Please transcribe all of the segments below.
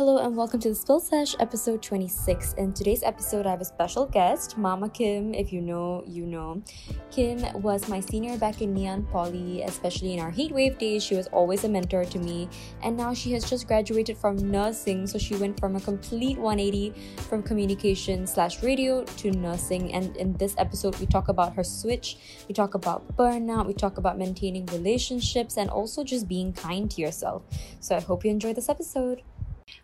Hello and welcome to the Spill Sesh episode 26. In today's episode, I have a special guest, Mama Kim. If you know, you know. Kim was my senior back in Ann Poly, especially in our heatwave days. She was always a mentor to me, and now she has just graduated from nursing. So she went from a complete 180 from communication slash radio to nursing. And in this episode, we talk about her switch, we talk about burnout, we talk about maintaining relationships, and also just being kind to yourself. So I hope you enjoy this episode.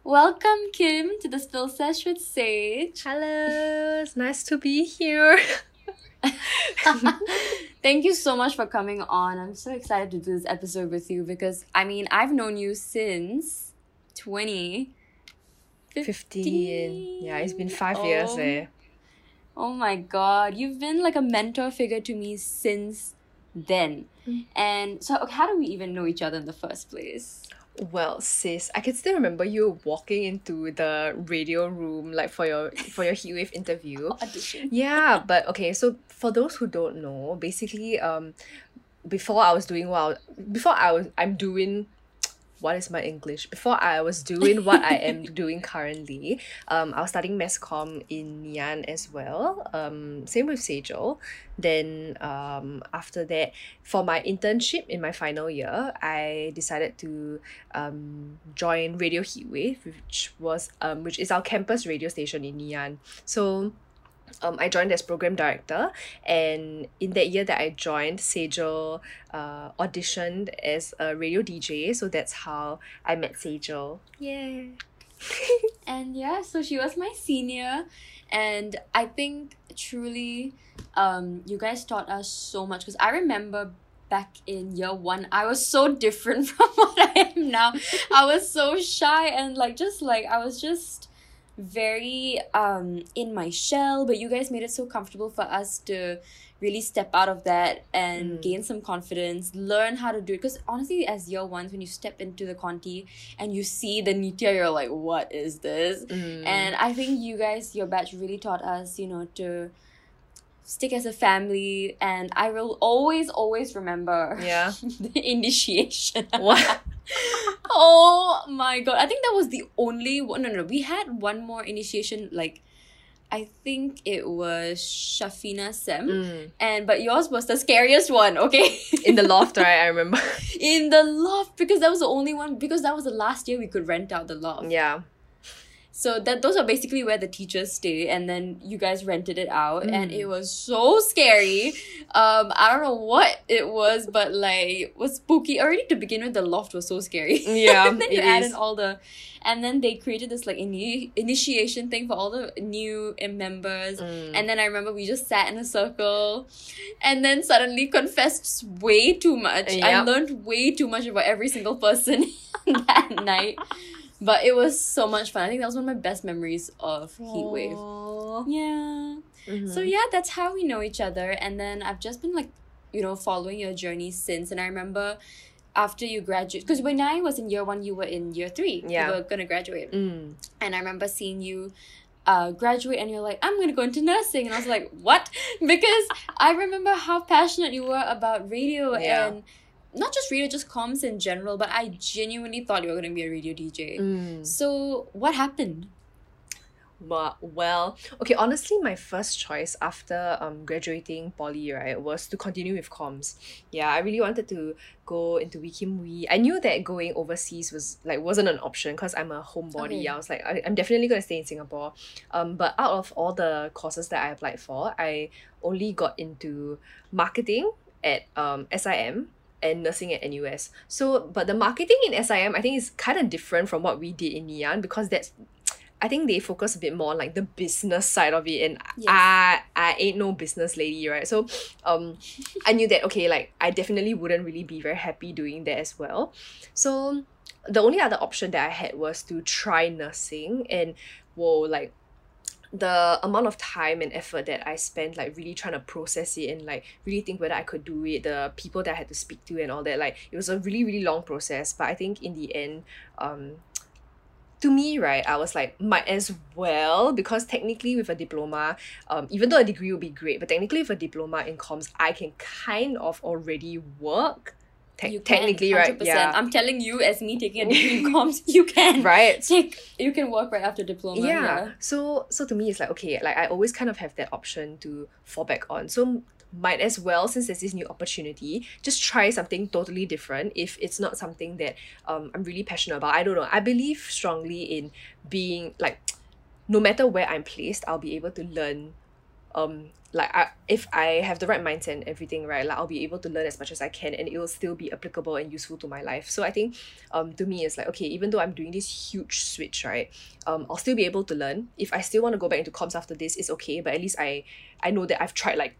Welcome, Kim, to the Spill Sesh with Sej. Hello, it's nice to be here. Thank you so much for coming on. I'm so excited to do this episode with you because I mean, I've known you since 20. 15. Yeah, it's been five years Oh. eh. Oh my god, you've been like a mentor figure to me since then. Mm. And so, how do we even know each other in the first place? Well, sis, I can still remember you walking into the radio room like for your for your heatwave interview. Audition. Yeah, but okay, so for those who don't know, basically, um, before I was doing well, before I was I'm doing what is my English? Before I was doing what I am doing currently, um, I was studying mass comm in Ann as well. Um, same with Sejal. Then um, after that, for my internship in my final year, I decided to um, join Radio Heatwave, which was um, which is our campus radio station in Ann. So um, I joined as program director, and in that year that I joined, Sejal uh, auditioned as a radio DJ. So that's how I met Sejal. Yeah. and yeah, so she was my senior, and I think truly, um, you guys taught us so much because I remember back in year one, I was so different from what I am now. I was so shy and like just like I was just very um in my shell, but you guys made it so comfortable for us to really step out of that and Mm. gain some confidence, learn how to do it. Because honestly, as year ones, when you step into the Conti and you see the Nitya, you're like, what is this? Mm. And I think you guys, your batch really taught us, you know, to stick as a family. And I will always, always remember Yeah. the initiation. what? oh my god. I think that was the only one. No, no, we had one more initiation, like, I think it was Shafina Sem. Mm. And but yours was the scariest one, okay? In the loft, right? I remember. in the loft because that was the only one because that was the last year we could rent out the loft. yeah. So that those are basically where the teachers stay, and then you guys rented it out, and Mm. it was so scary. Um, I don't know what it was, but like it was spooky already to begin with. The loft was so scary. Yeah, and then you it add is. in all the, and then they created this like ini- initiation thing for all the new members. Mm. And then I remember we just sat in a circle and then suddenly confessed way too much. I learned way too much about every single person that night. But it was so much fun. I think that was one of my best memories of Heatwave. Aw. Yeah. Mhm. So yeah, that's how we know each other. And then I've just been like, you know, following your journey since. And I remember after you graduate, because when I was in year one, you were in year three. Yeah. You were gonna graduate. Mm. And I remember seeing you uh, graduate and you're like, I'm going to go into nursing. And I was like, what? Because I remember how passionate you were about radio Yeah. and not just radio, just comms in general, but I genuinely thought you were going to be a radio DJ. Mm. So, what happened? But well, okay, honestly, my first choice after um graduating poly, right, was to continue with comms. Yeah, I really wanted to go into Wee Kim Wee. I knew that going overseas was like wasn't an option because I'm a homebody. Okay. I was like, I, I'm definitely gonna stay in Singapore. Um, but out of all the courses that I applied for, I only got into marketing at um SIM and nursing at NUS. So, but the marketing in SIM, I think is kind of different from what we did in Ann because that's I think they focus a bit more on like the business side of it, and Yes. I I ain't no business lady, right? So, um, I knew that okay, like I definitely wouldn't really be very happy doing that as well. So, the only other option that I had was to try nursing, and whoa, like the amount of time and effort that I spent like really trying to process it and like really think whether I could do it, the people that I had to speak to and all that, like it was a really, really long process. But I think in the end, um to me, right, I was like, might as well because technically with a diploma, um, even though a degree would be great, but technically with a diploma in comms, I can kind of already work te- You can, technically, right? 100%. Yeah. I'm telling you, as me taking a degree in comms, you can. right. Take, you can work right after diploma. yeah. Yeah. So so to me it's like okay, like I always kind of have that option to fall back on. So might as well since there's this new opportunity, just try something totally different if it's not something that um I'm really passionate about. I don't know. I believe strongly in being like no matter where I'm placed, I'll be able to learn um like I, if I have the right mindset and everything right like I'll be able to learn as much as I can and it will still be applicable and useful to my life. So I think um to me it's like okay even though I'm doing this huge switch right um I'll still be able to learn. If I still want to go back into comms after this it's okay but at least I I know that I've tried like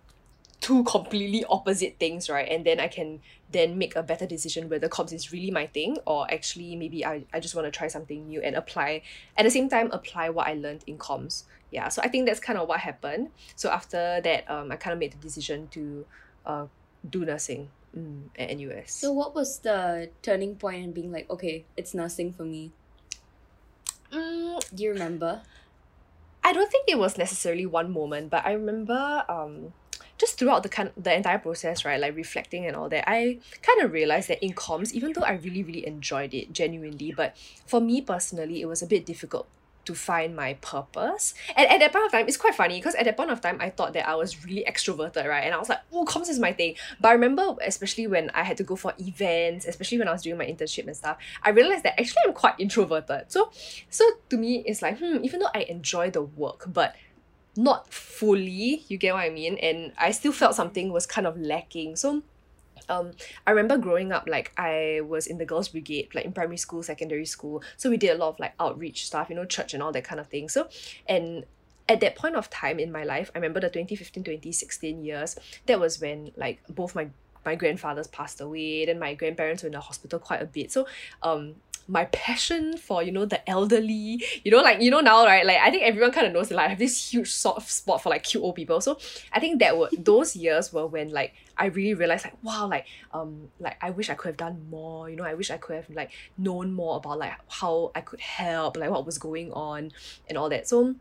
two completely opposite things right and then I can then make a better decision whether comms is really my thing or actually maybe I, I just want to try something new and apply at the same time apply what I learned in comms yeah so I think that's kind of what happened so after that um I kind of made the decision to uh do nursing mm, at NUS So, what was the turning point in being like, okay, it's nursing for me? mm, Do you remember? I don't think it was necessarily one moment, but I remember um just throughout the kind the entire process, right, like reflecting and all that, I kind of realized that in comms, even though I really really enjoyed it genuinely, but for me personally, it was a bit difficult to find my purpose. And at that point of time, it's quite funny because at that point of time, I thought that I was really extroverted, right? And I was like, oh, comms is my thing. But I remember, especially when I had to go for events, especially when I was doing my internship and stuff, I realized that actually I'm quite introverted. So, so to me, it's like, hmm, even though I enjoy the work, but not fully, you get what I mean? And I still felt something was kind of lacking. So um I remember growing up like I was in the girls brigade like in primary school secondary school so we did a lot of like outreach stuff you know church and all that kind of thing so and at that point of time in my life I remember the 2015 2016 years that was when like both my my grandfathers passed away then my grandparents were in the hospital quite a bit so um my passion for you know the elderly. You know like you know now right like I think everyone kind of knows that like I have this huge soft spot for like cute old people. So I think that were those years were when like I really realized like wow like um like I wish I could have done more. You know I wish I could have like known more about like how I could help like what was going on and all that. So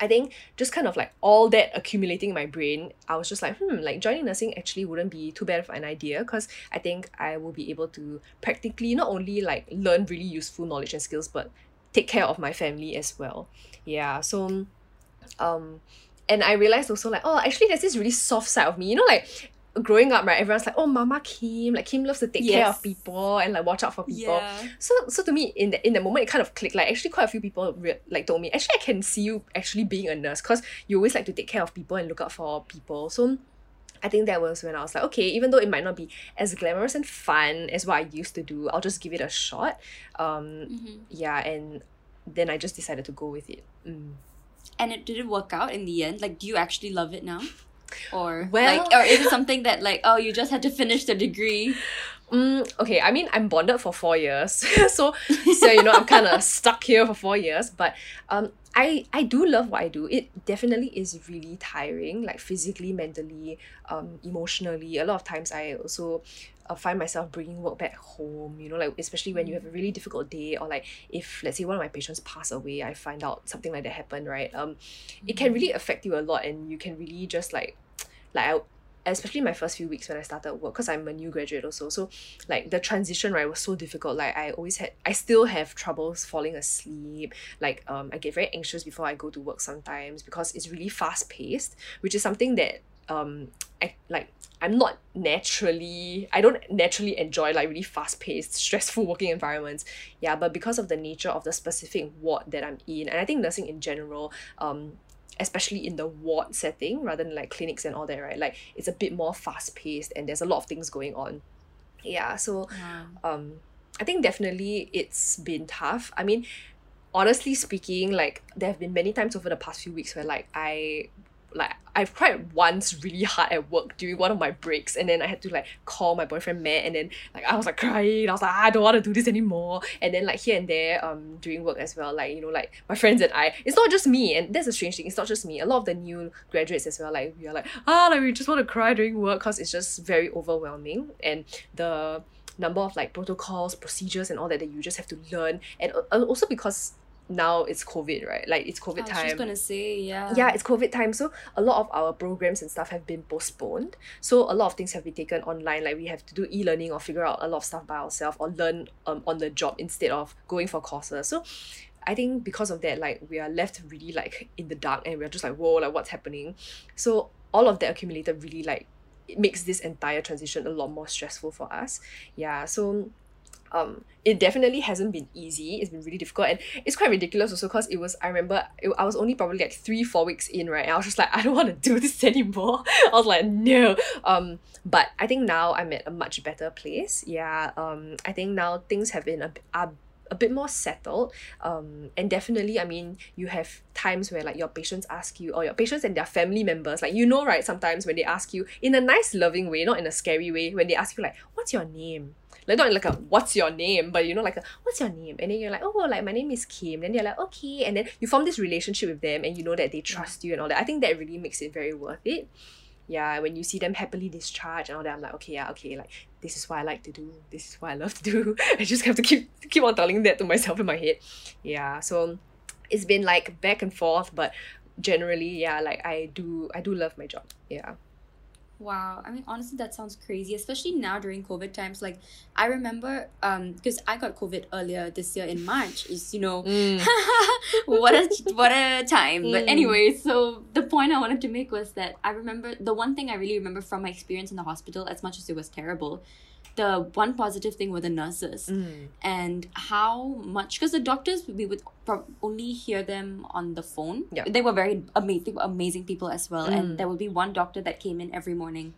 I think just kind of like all that accumulating in my brain, I was just like, hmm, like joining nursing actually wouldn't be too bad of an idea because I think I will be able to practically not only like learn really useful knowledge and skills, but take care of my family as well. Yeah, so um and I realized also like, oh, actually there's this really soft side of me. You know, like growing up, right, everyone's like, oh mama Kim, like Kim loves to take care of people and like watch out for people. Yeah. So so to me in the in the moment it kind of clicked. Like actually quite a few people re- like told me actually I can see you actually being a nurse because you always like to take care of people and look out for people. So I think that was when I was like, okay, even though it might not be as glamorous and fun as what I used to do, I'll just give it a shot. Um, Mhm. yeah, and then I just decided to go with it. Mm. And it did it work out in the end? Like, do you actually love it now? Or Well- like, or is it something that like, oh, you just had to finish the degree? Mm, okay, I mean I'm bonded for four years, so so you know I'm kind of stuck here for four years. But um, I I do love what I do. It definitely is really tiring, like physically, mentally, um, emotionally. A lot of times I also uh, find myself bringing work back home. You know, like especially when you have a really difficult day, or like if let's say one of my patients pass away, I find out something like that happened. Right, um, it can really affect you a lot, and you can really just like like I especially my first few weeks when I started work because I'm a new graduate also so like the transition right was so difficult like I always had I still have troubles falling asleep like um I get very anxious before I go to work sometimes because it's really fast paced which is something that um I like I'm not naturally I don't naturally enjoy like really fast paced stressful working environments. Yeah but because of the nature of the specific ward that I'm in and I think nursing in general um especially in the ward setting rather than like clinics and all that right? Like it's a bit more fast paced and there's a lot of things going on. Yeah so um I think definitely it's been tough. I mean honestly speaking like there have been many times over the past few weeks where like I like I've cried once really hard at work during one of my breaks and then I had to like call my boyfriend Matt and then like I was like crying. I was like I don't want to do this anymore. And then like here and there um during work as well like you know like my friends and I it's not just me and that's a strange thing it's not just me a lot of the new graduates as well like we are like ah like we just want to cry during work because it's just very overwhelming. And the number of like protocols procedures and all that that you just have to learn and uh, also because now it's COVID, right? Like it's COVID time. I was gonna say, yeah. yeah, it's COVID time, so a lot of our programs and stuff have been postponed. So a lot of things have been taken online. Like we have to do e-learning or figure out a lot of stuff by ourselves or learn um on the job instead of going for courses. So I think because of that, like we are left really like in the dark and we're just like, whoa, like what's happening? So all of that accumulated really like it makes this entire transition a lot more stressful for us. Yeah. So um it definitely hasn't been easy. It's been really difficult. And it's quite ridiculous also because it was I remember it, I was only probably like three four weeks in right? And I was just like I don't want to do this anymore. I was like no. Um but I think now I'm at a much better place. Yeah um I think now things have been a, are a bit more settled um and definitely I mean you have times where like your patients ask you or your patients and their family members like you know right sometimes when they ask you in a nice loving way not in a scary way when they ask you like what's your name? Like not like a what's your name? but you know like a what's your name? And then you're like oh like my name is Kim. Then they're like okay. And then you form this relationship with them and you know that they trust you and all that. I think that really makes it very worth it yeah when you see them happily discharged and all that I'm like okay yeah okay like this is what I like to do this is what I love to do. I just have to keep keep on telling that to myself in my head. Yeah so it's been like back and forth but generally yeah like I do I do love my job. Yeah Wow. I mean, honestly, that sounds crazy, especially now during COVID times. Like, I remember, um, because I got COVID earlier this year in March. Is you know, what a what a time. But Mm. anyway, so the point I wanted to make was that I remember the one thing I really remember from my experience in the hospital, as much as it was terrible, the one positive thing were the nurses Mm. and how much because the doctors we would prob- only hear them on the phone Yeah. they were very amazing amazing people as well Mm. and there would be one doctor that came in every morning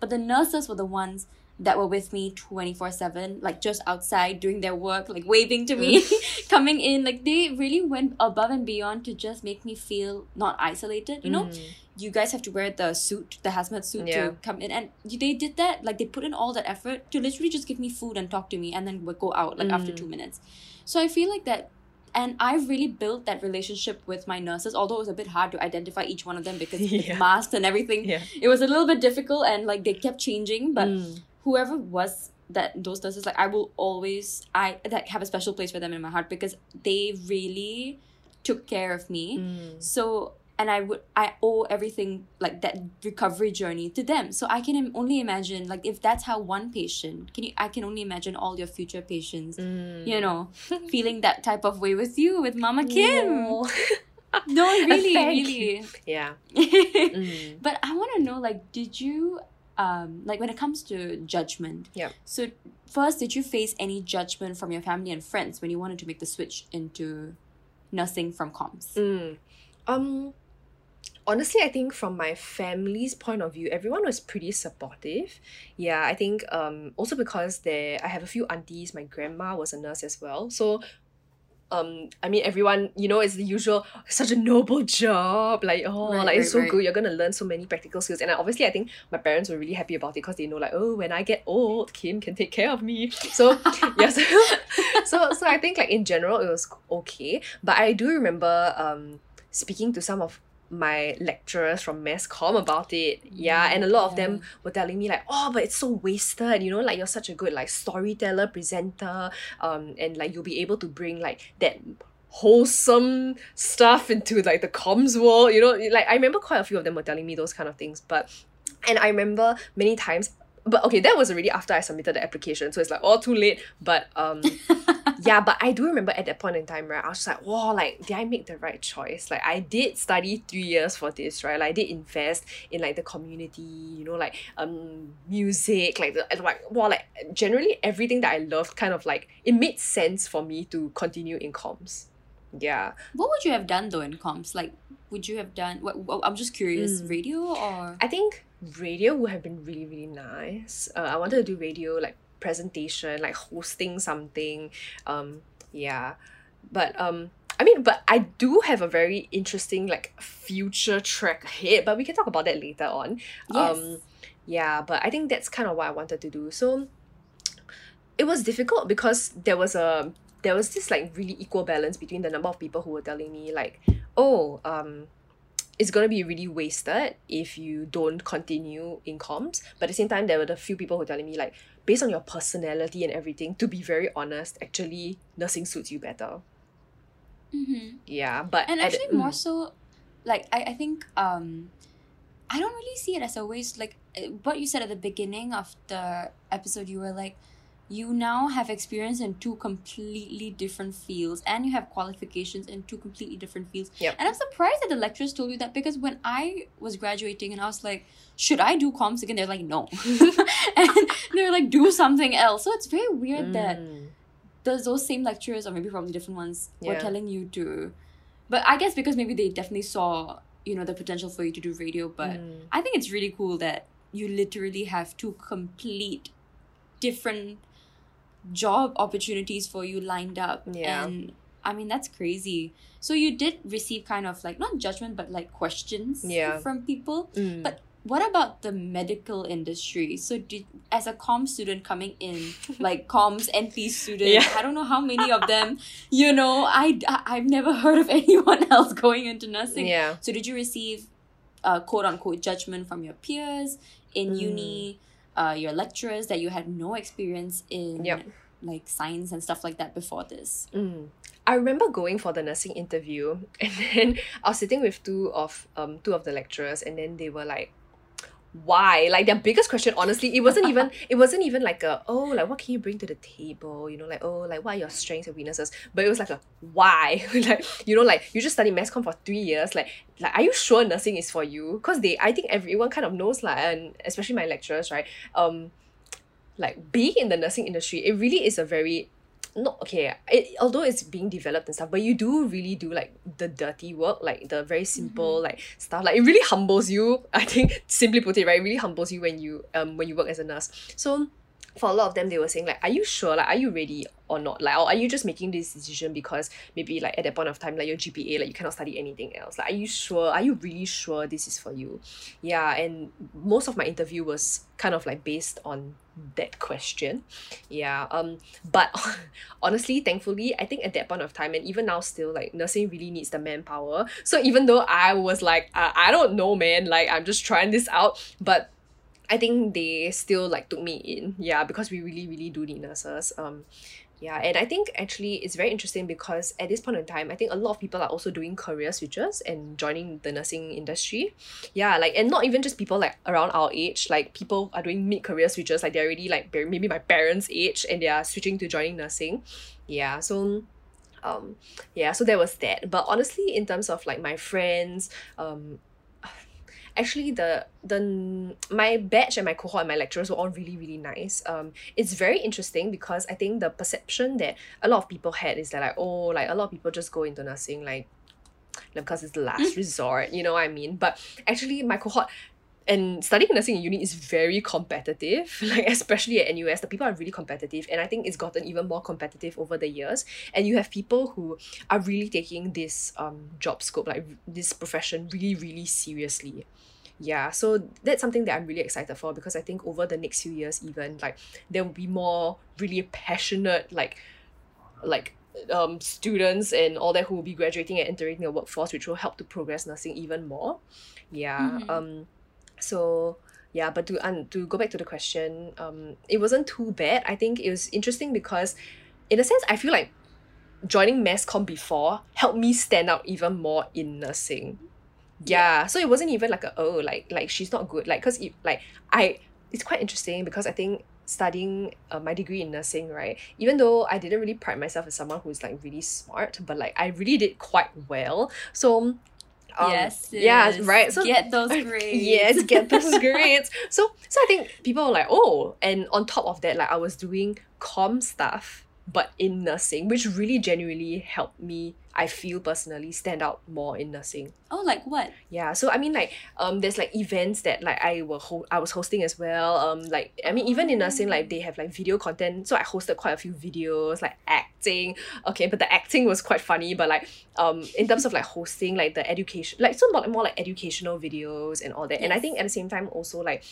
but the nurses were the ones that were with me 24 7 like just outside doing their work like waving to me coming in like they really went above and beyond to just make me feel not isolated you know Mm. You guys have to wear the suit, the hazmat suit Yeah. to come in, and they did that. Like they put in all that effort to literally just give me food and talk to me, and then go out like after Mm. two minutes. So I feel like that, and I've really built that relationship with my nurses. Although it was a bit hard to identify each one of them because Yeah. masks and everything, yeah it was a little bit difficult, and like they kept changing. But Mm. whoever was that those nurses, like I will always I like have a special place for them in my heart because they really took care of me. Mm. So and I would I owe everything like that recovery journey to them. So I can only imagine like if that's how one patient can you I can only imagine all your future patients. Mm. You know, feeling that type of way with you, with Mama Kim. Aw. No, really, really. yeah Mm. but I want to know, like, did you, um, like, when it comes to judgment? Yeah. So first, did you face any judgment from your family and friends when you wanted to make the switch into nursing from comms? Mm. Um, honestly, I think from my family's point of view, everyone was pretty supportive. Yeah, I think um also because there I have a few aunties. My grandma was a nurse as well, so. Um, I mean, everyone, you know, it's the usual, such a noble job. Like, oh, Right, like, it's so right. good. You're gonna learn so many practical skills. And I, obviously, I think my parents were really happy about it because they know, like, oh, when I get old, Kim can take care of me. So, yeah, so, so, so I think, like, in general, it was okay. But I do remember um, speaking to some of my lecturers from mass comm about it. Yeah and a lot of them were telling me like oh but it's so wasted you know like you're such a good like storyteller presenter um and like you'll be able to bring like that wholesome stuff into like the comms world you know like i remember quite a few of them were telling me those kind of things but and i remember many times but okay that was already after i submitted the application so it's like all too late but um yeah, but I do remember at that point in time, right? I was just like, wow, like, did I make the right choice? Like, I did study three years for this, right? Like, I did invest in like the community, you know, like um music, like the like wow, like generally everything that I loved, kind of like it made sense for me to continue in comms. Yeah. What would you have done though in comms? Like, would you have done? What, what- I'm just curious. Mm. Radio or I think radio would have been really, really nice. Uh, I wanted to do radio, like presentation, like hosting something. Um, yeah. But um I mean, but I do have a very interesting like future track ahead, but we can talk about that later on. yes. Um yeah, but I think that's kind of what I wanted to do. So it was difficult because there was a there was this like really equal balance between the number of people who were telling me like, oh, um, it's gonna be really wasted if you don't continue in comms. But at the same time, there were the few people who were telling me like, based on your personality and everything, to be very honest, actually nursing suits you better. Mm-hmm. Yeah, but And at the- actually, more mm, so, like I, I think um, I don't really see it as a waste. Like uh, what you said at the beginning of the episode, you were like, you now have experience in two completely different fields, and you have qualifications in two completely different fields. Yep. And I'm surprised that the lecturers told you that because when I was graduating and I was like, should I do comms again? They're like, no, and they're like, do something else. So it's very weird that mm, those those same lecturers or maybe probably different ones were telling you to but i guess because maybe they definitely saw you know the potential for you to do radio but mm, i think it's really cool that you literally have two complete different job opportunities for you lined up Yeah. and i mean that's crazy so you did receive kind of like not judgment but like questions Yeah. from people mm. but what about the medical industry? So, did as a com student coming in, like comms NP student, Yeah. I don't know how many of them. You know, I I- I've never heard of anyone else going into nursing. yeah. So, did you receive, uh, quote unquote, judgment from your peers in Mm. uni, uh, your lecturers that you had no experience in, Yep. like science and stuff like that before this? Mm. I remember going for the nursing interview and then I was sitting with two of um two of the lecturers and then they were like why like their biggest question honestly it wasn't even it wasn't even like a oh like what can you bring to the table you know like oh like what are your strengths and weaknesses but it was like a why like you know like you just study mass comm for three years like like are you sure nursing is for you? Because they I think everyone kind of knows like and especially my lecturers right? Um like being in the nursing industry it really is a very not okay it, although it's being developed and stuff but you do really do like the dirty work like the very simple like stuff. Like it really humbles you i think simply put it right? It really humbles you when you um when you work as a nurse. So for a lot of them they were saying like are you sure? Like are you ready or not? Like or are you just making this decision because maybe like at that point of time like your gpa like you cannot study anything else? Like are you sure? Are you really sure this is for you? Yeah and most of my interview was kind of like based on that question. Yeah um but honestly thankfully i think at that point of time and even now still like nursing really needs the manpower. So even though i was like i don't know man. Like i'm just trying this out but I think they still like took me in, yeah, because we really, really do need nurses. Um, yeah, and I think actually it's very interesting because at this point in time, I think a lot of people are also doing career switches and joining the nursing industry. Yeah, like and not even just people like around our age, like people are doing mid career switches, like they're already like maybe my parents' age and they are switching to joining nursing. Yeah, so um yeah, so there was that. But honestly, in terms of like my friends, um actually the the my batch and my cohort and my lecturers were all really really nice. Um it's very interesting because i think the perception that a lot of people had is that like oh like a lot of people just go into nursing like like, because it's the last resort you know what i mean? But actually my cohort and studying nursing in uni is very competitive like especially at NUS the people are really competitive and I think it's gotten even more competitive over the years. And you have people who are really taking this um job scope like this profession really really seriously. Yeah so that's something that i'm really excited for because i think over the next few years even like there will be more really passionate like like um students and all that who will be graduating and entering the workforce which will help to progress nursing even more. Yeah Mhm. um so yeah but to um, to go back to the question um it wasn't too bad. I think it was interesting because in a sense i feel like joining mass comm before helped me stand out even more in nursing. Yeah. So it wasn't even like a oh like like she's not good. Like because like i it's quite interesting because i think studying uh, my degree in nursing right even though i didn't really pride myself as someone who's like really smart but like i really did quite well. So um, yes. yeah right so get those grades. yes get those grades so so i think people were like oh and on top of that like i was doing com stuff but in nursing which really genuinely helped me i feel personally stand out more in nursing. Oh, like what? yeah so i mean like um there's like events that like i were ho- i was hosting as well um like i mean even in nursing like they have like video content so i hosted quite a few videos like acting. Okay but the acting was quite funny but like um in terms of like hosting like the education like so more, more like educational videos and all that. And i think at the same time also like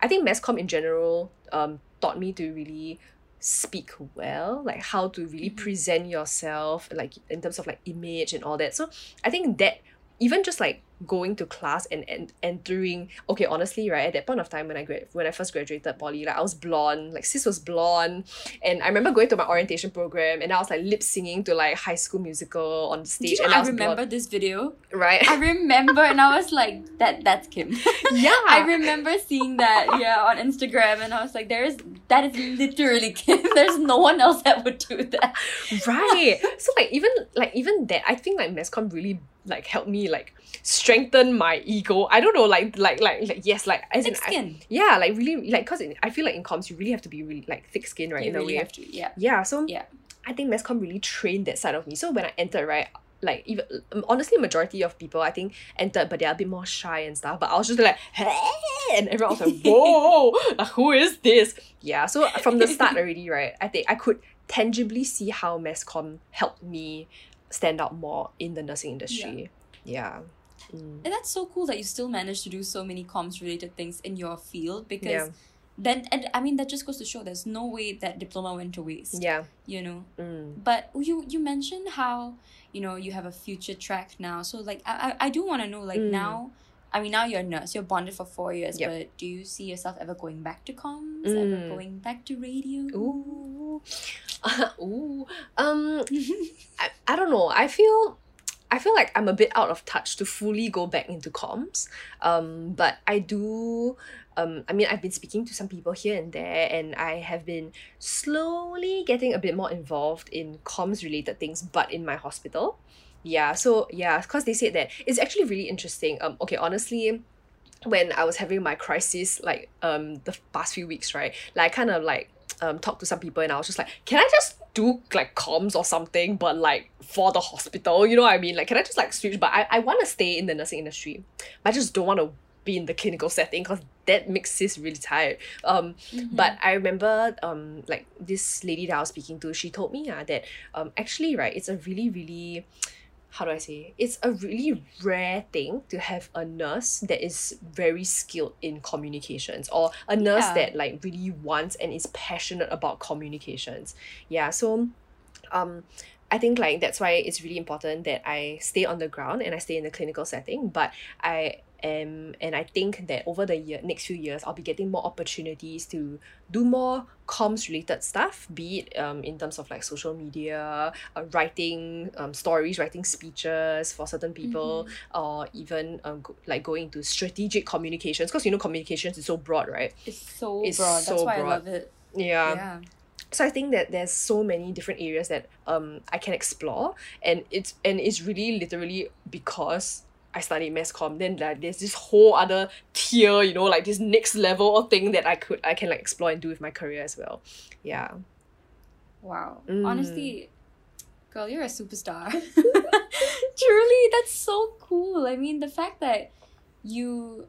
i think mass comm in general um taught me to really speak well like how to really Mhm. present yourself like in terms of like image and all that so i think that even just like going to class and, and entering okay honestly right at that point of time when I grad when I first graduated poly like I was blonde like sis was blonde and I remember going to my orientation program and I was like lip singing to like high school musical on stage Do you know, and I I remember blonde, this video. right I remember, and I was like, "That that's Kim." yeah I remember seeing that, yeah, on Instagram, and I was like, "There is that is literally Kim. There's no one else that would do that." right so like even like even that i think like mass comm really like helped me like strengthen my ego. I don't know like like like, like yes like as in Thick I- skin. yeah like really like because i feel like in comms you really have to be really like thick skin right you in a really way. have to, yeah. yeah so Yeah. i think mass comm really trained that side of me. So when i entered right like even um, honestly majority of people i think entered but they're a bit more shy and stuff but i was just like hey and everyone was like whoa like, who is this? Yeah so from the start already right i think i could tangibly see how mass comm helped me stand out more in the nursing industry. Yeah, Mm. And that's so cool that you still managed to do so many comms related things in your field because Yeah. then and I mean that just goes to show there's no way that diploma went to waste. yeah You know. mm. But you you mentioned how, you know, you have a future track now. So like I I, I do wanna know like Mm. now I mean now you're a nurse, you're bonded for four years, Yep. but do you see yourself ever going back to comms? Ever Mm. going back to radio? Ooh. Ooh. Um I, I don't know. I feel I feel like I'm a bit out of touch to fully go back into comms. Um, but I do um I mean I've been speaking to some people here and there and I have been slowly getting a bit more involved in comms related things but in my hospital. Yeah, so yeah, because they said that it's actually really interesting. Um okay, honestly, when I was having my crisis like um the past few weeks, right? Like kind of like um talked to some people and I was just like, can I just do like comms or something, but like for the hospital, you know what I mean? Like, can I just like switch? But I, I want to stay in the nursing industry. I just don't want to be in the clinical setting because that makes sis really tired. Um, Mhm. but I remember um like this lady that I was speaking to, she told me uh, that um actually right, it's a really really how do I say it's a really rare thing to have a nurse that is very skilled in communications or a nurse Yeah. that like really wants and is passionate about communications. Yeah, so um I think like that's why it's really important that I stay on the ground and I stay in the clinical setting. But I am and I think that over the year next few years I'll be getting more opportunities to do more comms related stuff, be it um in terms of like social media, uh, writing um stories, writing speeches for certain people, or even um go, like going to strategic communications because you know communications is so broad, right? It's so It's broad. That's so why I love it. Yeah. yeah. so I think that there's so many different areas that um I can explore and it's and it's really literally because I studied mass comm then like there's this whole other tier you know like this next level of thing that I could I can like explore and do with my career as well yeah Wow. Mm. Honestly, girl, you're a superstar. Truly, that's so cool. I mean, the fact that you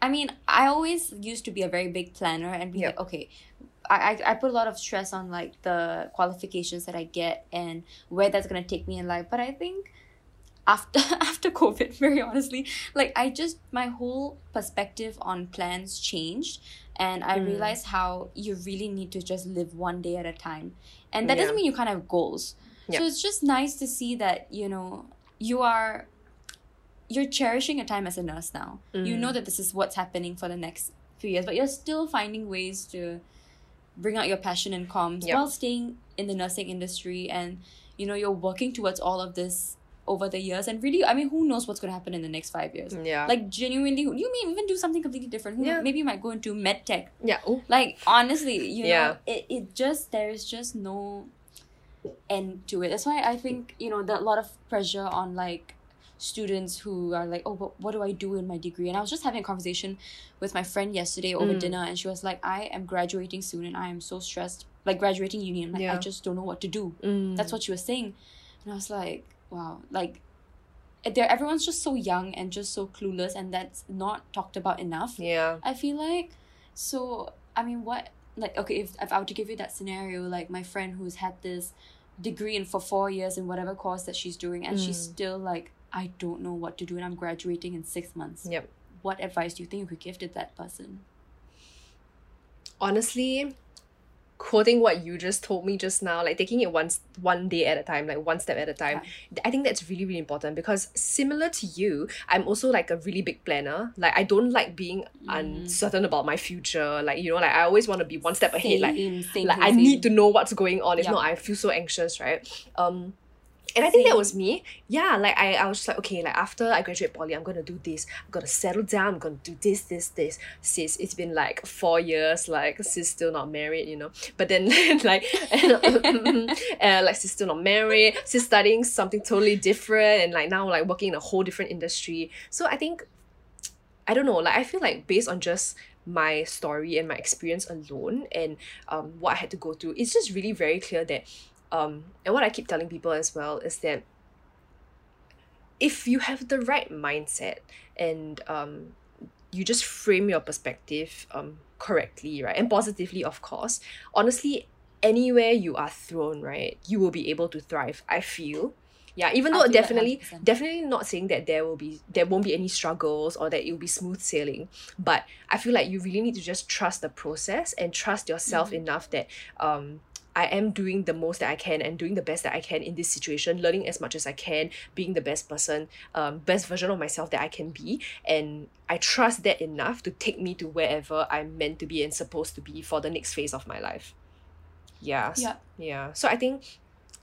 I mean, I always used to be a very big planner and be Yep. like, okay, I, I I put a lot of stress on like the qualifications that I get and where that's gonna take me in life. But I think after after COVID, very honestly, like I just my whole perspective on plans changed and I Mm. realized how you really need to just live one day at a time. And that Yeah. doesn't mean you can't have goals. Yeah. So it's just nice to see that, you know, you are you're cherishing your time as a nurse now. You Mm. know that this is what's happening for the next few years, but you're still finding ways to bring out your passion and comms Yep. while staying in the nursing industry and you know you're working towards all of this over the years and really I mean who knows what's gonna happen in the next five years. yeah Like genuinely you may even do something completely different. Who Yeah. knows? Maybe you might go into med tech. yeah oh Like honestly, you Yeah. know, it, it just there is just no end to it. That's why I think, you know, that a lot of pressure on like students who are like, oh, but what do I do in my degree? And I was just having a conversation with my friend yesterday over Mm. dinner, and she was like, I am graduating soon, and I am so stressed. Like graduating uni, and like, I just don't know what to do. mm. That's what she was saying, and I was like, wow, like. There, everyone's just so young and just so clueless, and that's not talked about enough. yeah I feel like so I mean what like okay if, if I were to give you that scenario like my friend who's had this degree in for four years in whatever course that she's doing and she's Mm. still like I don't know what to do and I'm graduating in six months. Yep. What advice do you think you could give to that person? honestly quoting what you just told me just now, like taking it once one day at a time, like one step at a time. Yeah. I think that's really really important because similar to you, I'm also like a really big planner. Like I don't like being mm. uncertain about my future. Like you know, like I always want to be one step ahead. like same, like I need to know what's going on. If not, I feel so anxious, right? Um and I think that was me. Yeah, like I, I was just like, okay, like after I graduate poly, I'm gonna do this. I'm gonna settle down. I'm gonna do this, this, this. Sis, it's been like four years. Like sis still not married, you know. But then like, and, uh, like sis still not married. Sis studying something totally different, and like now like working in a whole different industry. So I think, I don't know. Like I feel like based on just my story and my experience alone and um what I had to go through, it's just really very clear that um and what I keep telling people as well is that if you have the right mindset and um you just frame your perspective um correctly right and positively of course honestly anywhere you are thrown right you will be able to thrive i feel yeah even though definitely definitely not saying that there will be there won't be any struggles or that it will be smooth sailing but i feel like you really need to just trust the process and trust yourself mm-hmm. enough that um I am doing the most that I can and doing the best that I can in this situation, learning as much as I can, being the best person, um, best version of myself that I can be. And I trust that enough to take me to wherever I'm meant to be and supposed to be for the next phase of my life. Yeah. Yeah. Yeah. So I think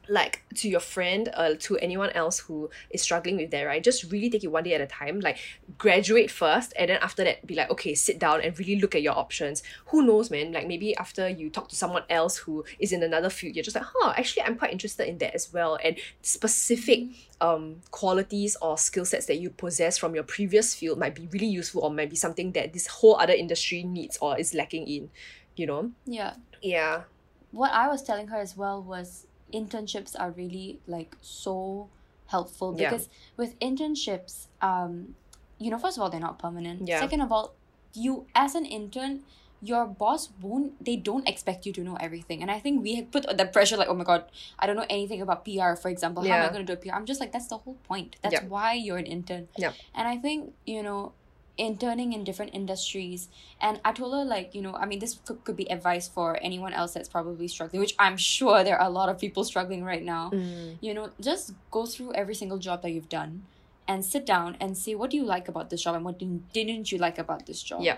like to your friend uh, to anyone else who is struggling with that right? Just really take it one day at a time like graduate first and then after that be like okay sit down and really look at your options. Who knows man? Like maybe after you talk to someone else who is in another field you're just like huh actually i'm quite interested in that as well. And specific um qualities or skill sets that you possess from your previous field might be really useful or might be something that this whole other industry needs or is lacking in you know? Yeah. Yeah. What i was telling her as well was internships are really like so helpful because yeah. with internships um you know first of all they're not permanent. Yeah. second of all you as an intern your boss won't they don't expect you to know everything. And i think we had put the pressure like oh my god i don't know anything about pr for example. Yeah. how am i going to do a pr i'm just like that's the whole point. That's why you're an intern. Yeah. And i think you know interning in different industries. And i told her like you know i mean this could, could be advice for anyone else that's probably struggling which i'm sure there are a lot of people struggling right now. Mm. you know just go through every single job that you've done and sit down and say what do you like about this job and what didn't, didn't you like about this job? Yeah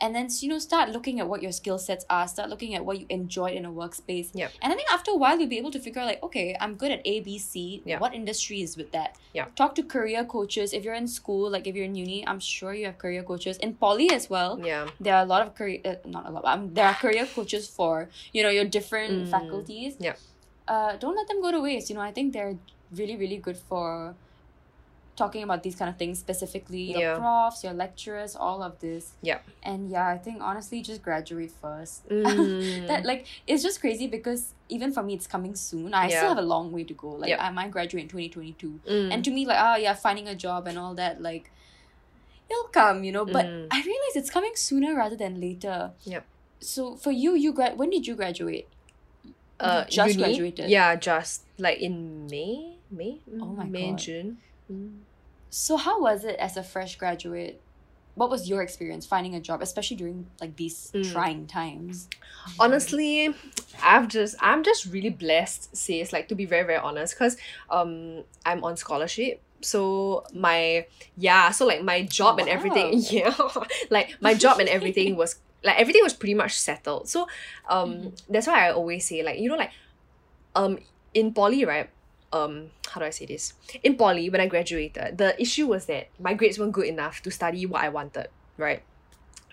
and then you know start looking at what your skill sets are start looking at what you enjoyed in a workspace. Yeah and i think after a while you'll be able to figure out like okay i'm good at a b c. Yeah. what industry is with that? Yeah talk to career coaches. If you're in school like if you're in uni i'm sure you have career coaches. In poly as well yeah. there are a lot of career uh, not a lot um, there are career coaches for you know your different Mm. faculties. Yeah uh don't let them go to waste. You know i think they're really really good for talking about these kind of things specifically your Yeah. profs your lecturers all of this Yeah. and yeah i think honestly just graduate first Mm. that like it's just crazy because even for me it's coming soon i Yeah. still have a long way to go like i might graduate in 2022 Mm. and to me like oh yeah finding a job and all that like it'll come you know but Mm. i realize it's coming sooner rather than later Yep. so for you you grad when did you graduate uh, just uni? graduated? Yeah, just like in May, May, Mm, Oh my May, God. June. Mm. So how was it as a fresh graduate? What was your experience finding a job especially during like these Mm. trying times? Honestly i've just i'm just really blessed sis like to be very very honest because um i'm on scholarship. So my yeah so like my job and everything yeah like my job and everything was like everything was pretty much settled. So um Mhm. that's why i always say like you know like um in poly right um how do i say this in poly when i graduated the issue was that my grades weren't good enough to study what i wanted right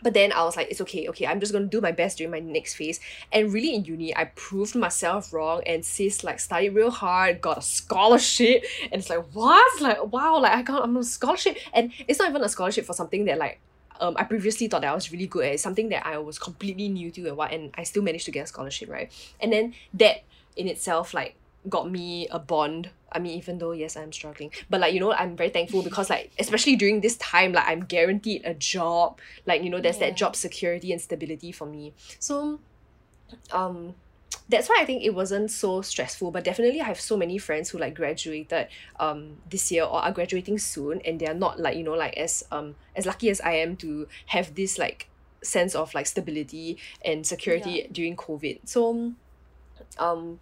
but then I was like, it's okay, okay, I'm just gonna do my best during my next phase. And really in uni, I proved myself wrong and sis like studied real hard, got a scholarship, and it's like, what? Like, wow, like I got I'm a scholarship. And it's not even a scholarship for something that like um, I previously thought that I was really good at. Something that I was completely new to and what and I still managed to get a scholarship, right? And then that in itself like got me a bond. I mean, even though yes, I'm struggling, but like you know, I'm very thankful because like especially during this time, like I'm guaranteed a job. Like you know, there's Yeah. that job security and stability for me. So, um, that's why I think it wasn't so stressful. But definitely, I have so many friends who like graduated um this year or are graduating soon, and they are not like you know like as um as lucky as I am to have this like sense of like stability and security Yeah. during COVID. So um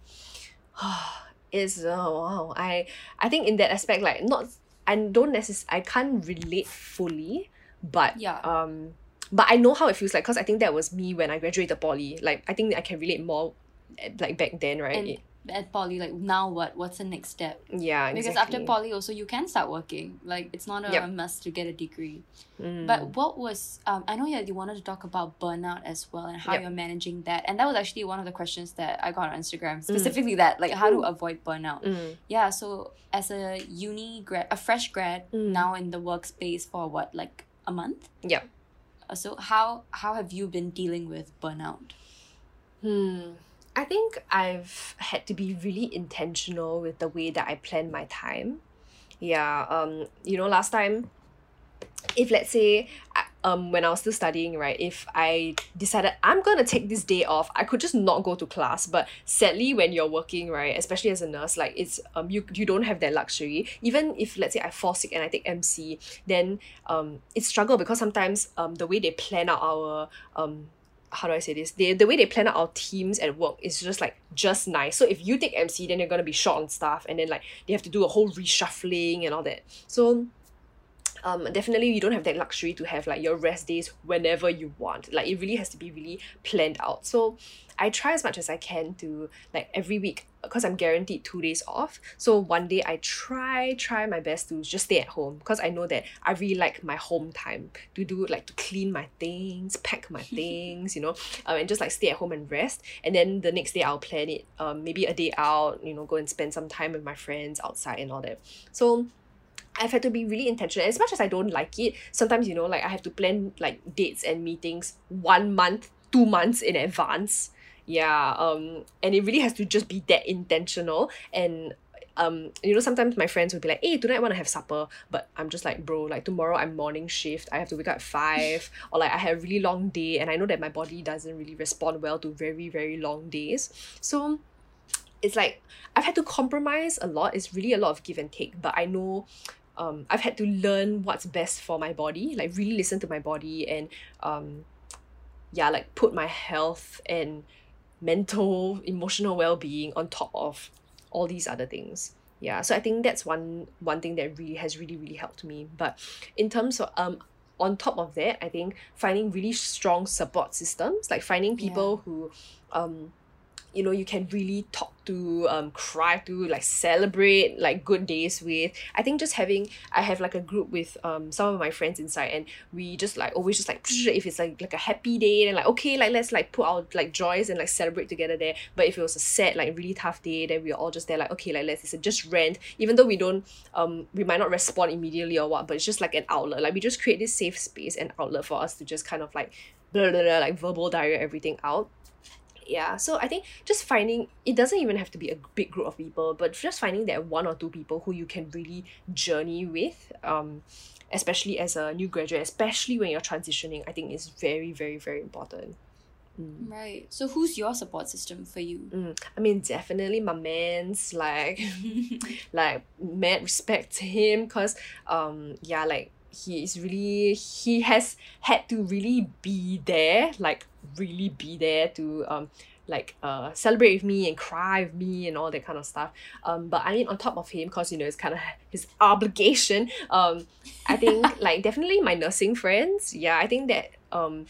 is wow I I think in that aspect like not I don't necess- I can't relate fully but Yeah. um but I know how it feels like because I think that was me when I graduated poly like I think I can relate more eh, like back then right And at poly, like now what? What's the next step? yeah Because after poly, also you can start working. Like it's not a Yep. must to get a degree. Mm. But what was um I know yeah you wanted to talk about burnout as well and how Yep. you're managing that. And that was actually one of the questions that I got on Instagram. Specifically that, like how to avoid burnout. Mm. Yeah, so as a uni grad a fresh grad Mm. now in the workspace for what, like a month? Yep. Uh, So how how have you been dealing with burnout? Hmm. I think I've had to be really intentional with the way that I plan my time. Yeah. Um. You know, last time, if let's say, I- um, when I was still studying, right, if I decided I'm gonna take this day off, I could just not go to class. But sadly, when you're working, right, especially as a nurse, like it's um you you don't have that luxury. Even if let's say I fall sick and I take MC, then um it's struggle because sometimes um the way they plan out our um how do I say this? They, the way they plan out our teams at work is just like just nice. So if you take MC, then you're gonna be short on staff, and then like they have to do a whole reshuffling and all that. So um definitely you don't have that luxury to have like your rest days whenever you want. Like it really has to be really planned out. So I try as much as I can to like every week because I'm guaranteed two days off. So one day I try try my best to just stay at home because I know that I really like my home time to do like to clean my things, pack my things, you know, um, and just like stay at home and rest. And then the next day I'll plan it, um, maybe a day out, you know, go and spend some time with my friends outside and all that. So I've had to be really intentional. As much as I don't like it, sometimes you know, like I have to plan like dates and meetings one month, two months in advance. Yeah, um, and it really has to just be that intentional. And um, you know, sometimes my friends would be like, "Hey, tonight I want to have supper," but I'm just like, "Bro, like tomorrow I'm morning shift. I have to wake up at five, or like I have a really long day, and I know that my body doesn't really respond well to very very long days. So it's like I've had to compromise a lot. It's really a lot of give and take, but I know um, I've had to learn what's best for my body, like really listen to my body and um, yeah, like put my health and mental, emotional well-being on top of all these other things. Yeah, so I think that's one one thing that really has really really helped me. But in terms of um on top of that, I think finding really strong support systems, like finding people who um you know you can really talk to um cry to like celebrate like good days with. I think just having i have like a group with um some of my friends inside and we just like always just like if it's like like a happy day then like okay like let's like put our like joys and like celebrate together there. But if it was a sad like really tough day then we're all just there like okay like let's just rant. Even though we don't um we might not respond immediately or what but it's just like an outlet. Like we just create this safe space and outlet for us to just kind of like blah, blah, blah, like verbal diarrhea everything out yeah so i think just finding it doesn't even have to be a big group of people but just finding that one or two people who you can really journey with um especially as a new graduate especially when you're transitioning i think is very very very important Mm. Right. So who's your support system for you? Mm. I mean, definitely my man's like, like mad respect to him, cause um yeah, like he is really he has had to really be there, like really be there to um like uh celebrate with me and cry with me and all that kind of stuff. Um, but I mean, on top of him, cause you know it's kind of his obligation. Um, I think like definitely my nursing friends. Yeah, I think that um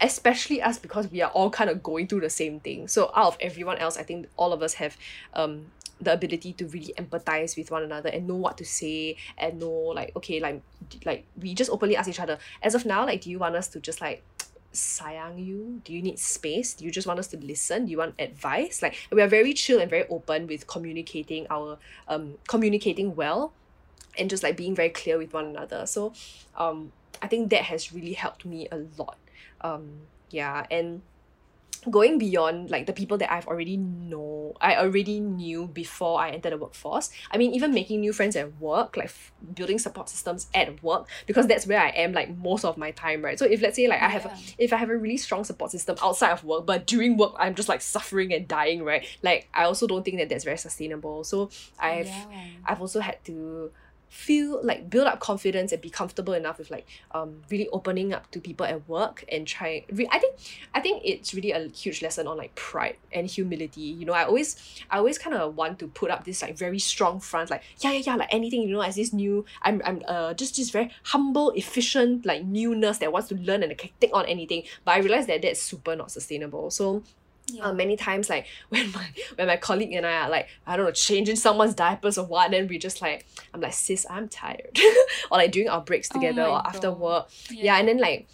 especially us because we are all kind of going through the same thing. So out of everyone else, I think all of us have um the ability to really empathize with one another and know what to say and know like okay like like we just openly ask each other as of now like do you want us to just like sayang you? Do you need space? Do you just want us to listen? Do you want advice? Like we are very chill and very open with communicating our um communicating well and just like being very clear with one another. So um I think that has really helped me a lot. Um yeah and going beyond like the people that I've already know I already knew before I entered the workforce I mean even making new friends at work like f- building support systems at work because that's where I am like most of my time right so if let's say like I have Yeah. if I have a really strong support system outside of work but during work I'm just like suffering and dying right like I also don't think that that's very sustainable so I've Yeah. I've also had to feel like build up confidence and be comfortable enough with like um really opening up to people at work and try re- I think I think it's really a huge lesson on like pride and humility. You know I always I always kind of want to put up this like very strong front like yeah yeah yeah like anything you know as this new I'm I'm uh just just very humble efficient like new nurse that wants to learn and take on anything. But I realize that that's super not sustainable. So yeah. uh, many times like when my when my colleague and I are like I don't know changing someone's diapers or what then we just like I'm like sis I'm tired or like doing our breaks Oh together my or after God. work yeah. and then like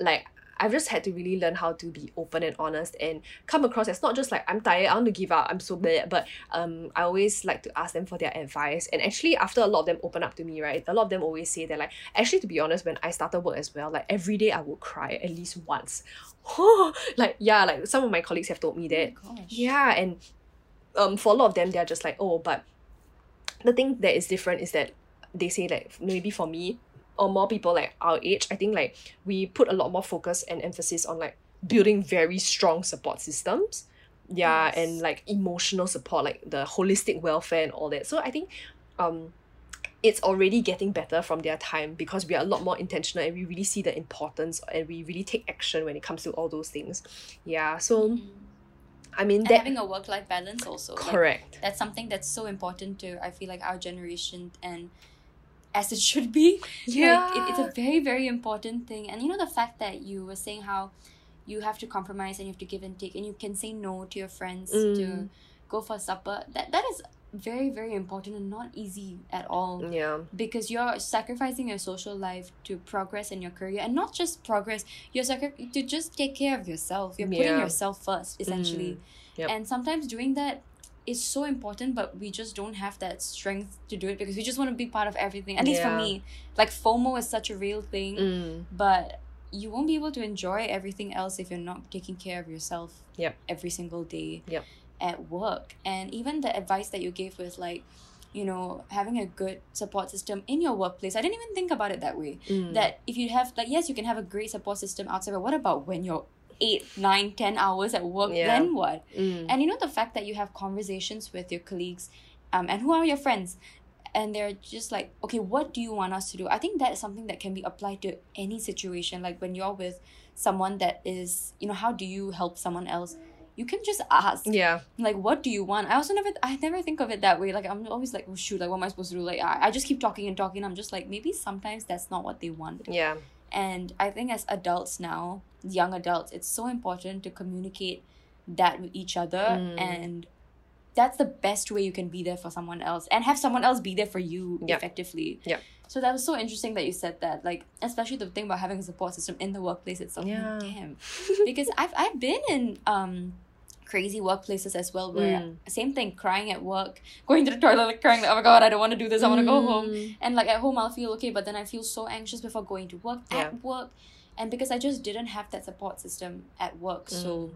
like I've just had to really learn how to be open and honest and come across as not just like I'm tired I want to give up I'm so bad but um I always like to ask them for their advice. And actually after a lot of them open up to me right a lot of them always say that like actually to be honest when I started work as well like every day I would cry at least once. Like yeah like some of my colleagues have told me that. Oh gosh. yeah and um for a lot of them they're just like oh but the thing that is different is that they say like maybe for me or more people like our age i think like we put a lot more focus and emphasis on like building very strong support systems yeah Yes. and like emotional support like the holistic welfare and all that so i think um it's already getting better from their time because we are a lot more intentional and we really see the importance and we really take action when it comes to all those things yeah so Mhm. i mean that having a work life balance also like, correct that's something that's so important to I feel like our generation and as it should be. Like it, it's a very very important thing. And you know the fact that you were saying how you have to compromise and you have to give and take and you can say no to your friends to Mm. go for supper that that is very very important and not easy at all. Yeah. Because you're sacrificing your social life to progress in your career and not just progress you're sacri- to just take care of yourself. You're putting Yeah. yourself first essentially. Yep. and sometimes doing that is so important but we just don't have that strength to do it because we just want to be part of everything at least for me like fomo is such a real thing Mm. but you won't be able to enjoy everything else if you're not taking care of yourself Yep. every single day Yep. at work and even the advice that you gave with like you know having a good support system in your workplace i didn't even think about it that way Mm. that if you have like yes you can have a great support system outside but what about when you're eight nine ten hours at work Yeah. then what? Mm. and you know the fact that you have conversations with your colleagues um, and who are your friends and they're just like okay what do you want us to do? I think that is something that can be applied to any situation like when you're with someone that is you know how do you help someone else? You can just ask. Yeah. Like what do you want? I also never i never think of it that way. Like i'm always like oh shoot like what am i supposed to do? Like i, I just keep talking and talking. I'm just like maybe sometimes that's not what they want. Yeah and I think as adults now, young adults, it's so important to communicate that with each other. Mm. And that's the best way you can be there for someone else and have someone else be there for you Yep. effectively. Yeah. So that was so interesting that you said that. Like, especially the thing about having a support system in the workplace itself. Yeah. Damn. because I've I've been in um crazy workplaces as well where Mm. same thing, crying at work, going to the toilet like crying like, oh my god, I don't want to do this, I want to go home. Mm. And like at home, I'll feel okay, but then I feel so anxious before going to work Yeah. at work. And because I just didn't have that support system at work. So, Mm.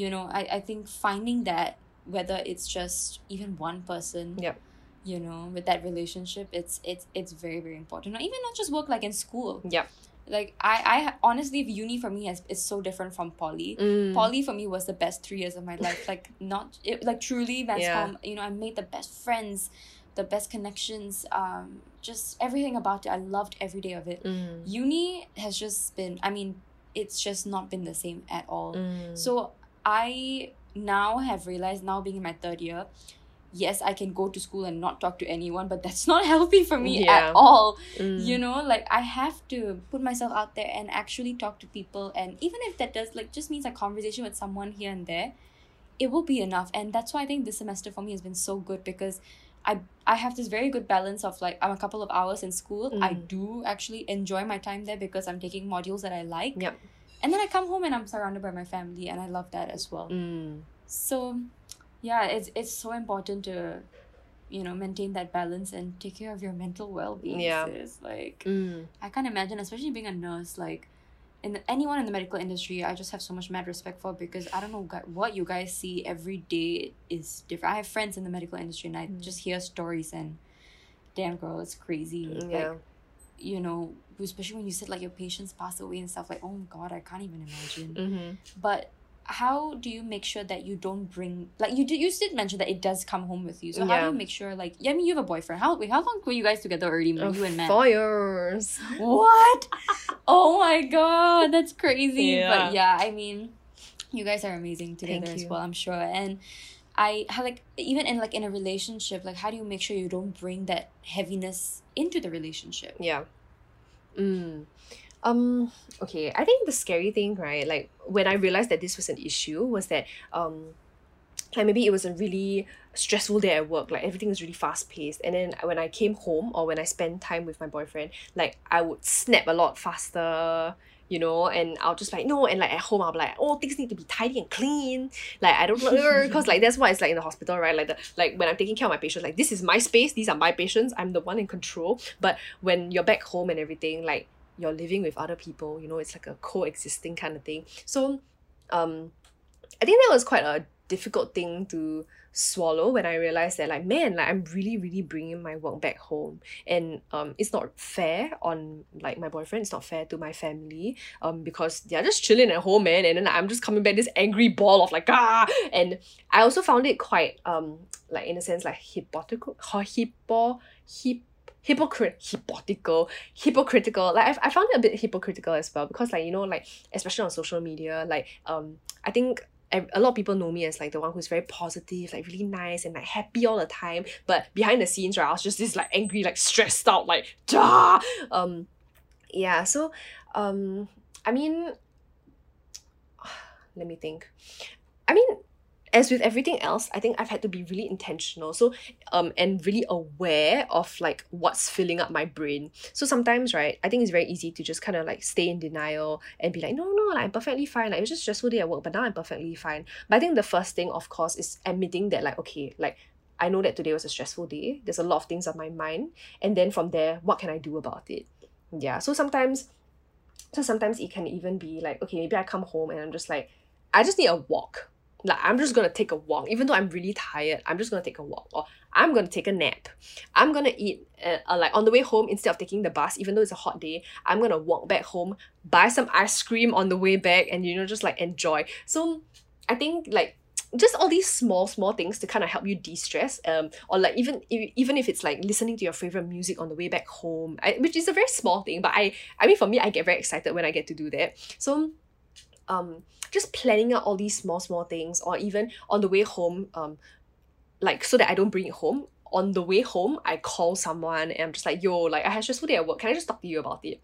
you know, I, I think finding that, whether it's just even one person, Yep. you know, with that relationship, it's it's it's very, very important. Or even not just work, like in school. Yep. Like I, I honestly uni for me has is so different from poly. Mm. Poly for me was the best three years of my life. Like not it, like truly mass Yeah. comm. You know, I made the best friends, the best connections. Um, just everything about it. I loved every day of it. Mm. Uni has just been. I mean, it's just not been the same at all. Mm. So I now have realized now being in my third year. Yes, I can go to school and not talk to anyone, but that's not healthy for me Yeah. at all Mm. you know like i have to put myself out there and actually talk to people and even if that does like just means a conversation with someone here and there it will be enough and that's why i think this semester for me has been so good because i i have this very good balance of like i'm a couple of hours in school i Mm. do actually enjoy my time there because i'm taking modules that i like Yep. and then i come home and i'm surrounded by my family and i love that as well Mm. so yeah it's it's so important to you know maintain that balance and take care of your mental well-being Yeah. sis. like Mm. I can't imagine, especially being a nurse, like in the, anyone in the medical industry, I just have so much mad respect for because I don't know what you guys see every day is different. I have friends in the medical industry and I Mm. just hear stories and damn girl, it's crazy. Yeah. Like, you know, especially when you said like your patients pass away and stuff like, oh my god, I can't even imagine. Mm-hmm. But how do you make sure that you don't bring like you did you did mention that it does come home with you. So how do you make sure like yeah, I mean you have a boyfriend. How wait how long were you guys together already Oh, you and Matt? Four years. what? Oh my god that's crazy. Yeah. but yeah. I mean you guys are amazing together as well I'm sure. And I how like even in like in a relationship like how do you make sure you don't bring that heaviness into the relationship? Yeah. Mm. Um, okay, I think the scary thing, right, like when I realized that this was an issue was that um like maybe it was a really stressful day at work, like everything was really fast paced. And then when I came home or when I spent time with my boyfriend, like I would snap a lot faster, you know, and I'll just like no, and like at home I'll be like, oh things need to be tidy and clean. Like I don't know because like that's why it's like in the hospital, right? Like the like when I'm taking care of my patients, like this is my space, these are my patients, I'm the one in control. But when you're back home and everything, like you're living with other people, you know, it's like a coexisting kind of thing. So um I think that was quite a difficult thing to swallow when I realized that like man like I'm really really bringing my work back home and um it's not fair on like my boyfriend it's not fair to my family um because they're just chilling at home man and then I'm just coming back this angry ball of like ah and I also found it quite um like in a sense like hypocritical hypo hip hypocrite hypocritical hypocritical. Like I, I found it a bit hypocritical as well because like you know like especially on social media like um I think a lot of people know me as like the one who's very positive like really nice and like happy all the time. But behind the scenes right I was just this like angry like stressed out like um yeah so um I mean let me think. I mean as with everything else I think I've had to be really intentional. So um and really aware of like what's filling up my brain. So sometimes right I think it's very easy to just kind of like stay in denial and be like no no like, I'm perfectly fine. Like it was just a stressful day at work but now I'm perfectly fine. But I think the first thing of course is admitting that like okay like I know that today was a stressful day. There's a lot of things on my mind. And then from there what can I do about it? Yeah. So sometimes so sometimes it can even be like okay maybe I come home and I'm just like I just need a walk like I'm just gonna take a walk. Even though I'm really tired I'm just gonna take a walk. Or I'm gonna take a nap. I'm gonna eat uh, uh, like on the way home instead of taking the bus even though it's a hot day I'm gonna walk back home buy some ice cream on the way back and you know just like enjoy. So I think like just all these small small things to kind of help you de-stress um or like even even if it's like listening to your favorite music on the way back home I, which is a very small thing but I I mean for me I get very excited when I get to do that. So um just planning out all these small small things or even on the way home um like so that I don't bring it home on the way home I call someone and I'm just like yo like I had stressful day at work. Can I just talk to you about it?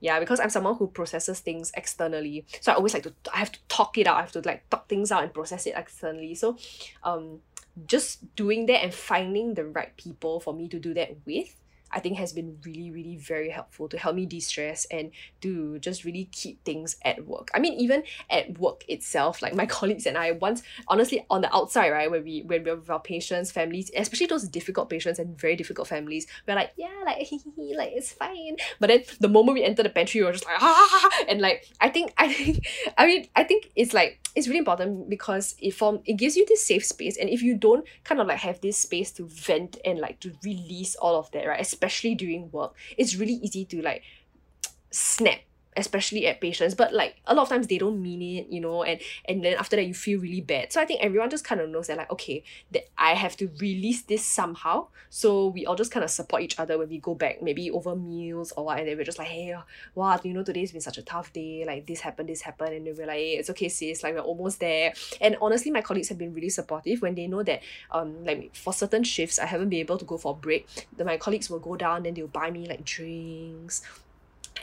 Yeah because I'm someone who processes things externally. So I always like to I have to talk it out. I have to like talk things out and process it externally. So um just doing that and finding the right people for me to do that with I think has been really, really very helpful to help me de-stress and to just really keep things at work. I mean, even at work itself, like my colleagues and I once honestly on the outside, right, when we when we're with our patients, families, especially those difficult patients and very difficult families, we're like, yeah, like like it's fine. But then the moment we enter the pantry, we're just like ah and like I think I think I mean I think it's like it's really important because it form it gives you this safe space and if you don't kind of like have this space to vent and like to release all of that right especially during work it's really easy to like snap especially at patients but like a lot of times they don't mean it you know and and then after that you feel really bad. So i think everyone just kind of knows that like okay that i have to release this somehow. So we all just kind of support each other when we go back maybe over meals or what and then we're just like hey wow you know today's been such a tough day. Like this happened this happened and then we're like hey, it's okay sis. Like we're almost there. And honestly my colleagues have been really supportive when they know that um like for certain shifts i haven't been able to go for a break. Then my colleagues will go down then they'll buy me like drinks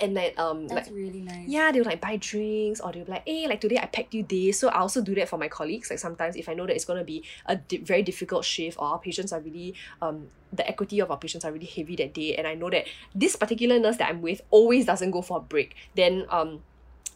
and then um like really nice. yeah, they'll like buy drinks or they'll be like, hey, like today I packed you this. So I also do that for my colleagues. Like sometimes if I know that it's gonna be a di- very difficult shift or our patients are really um the equity of our patients are really heavy that day, and I know that this particular nurse that I'm with always doesn't go for a break, then um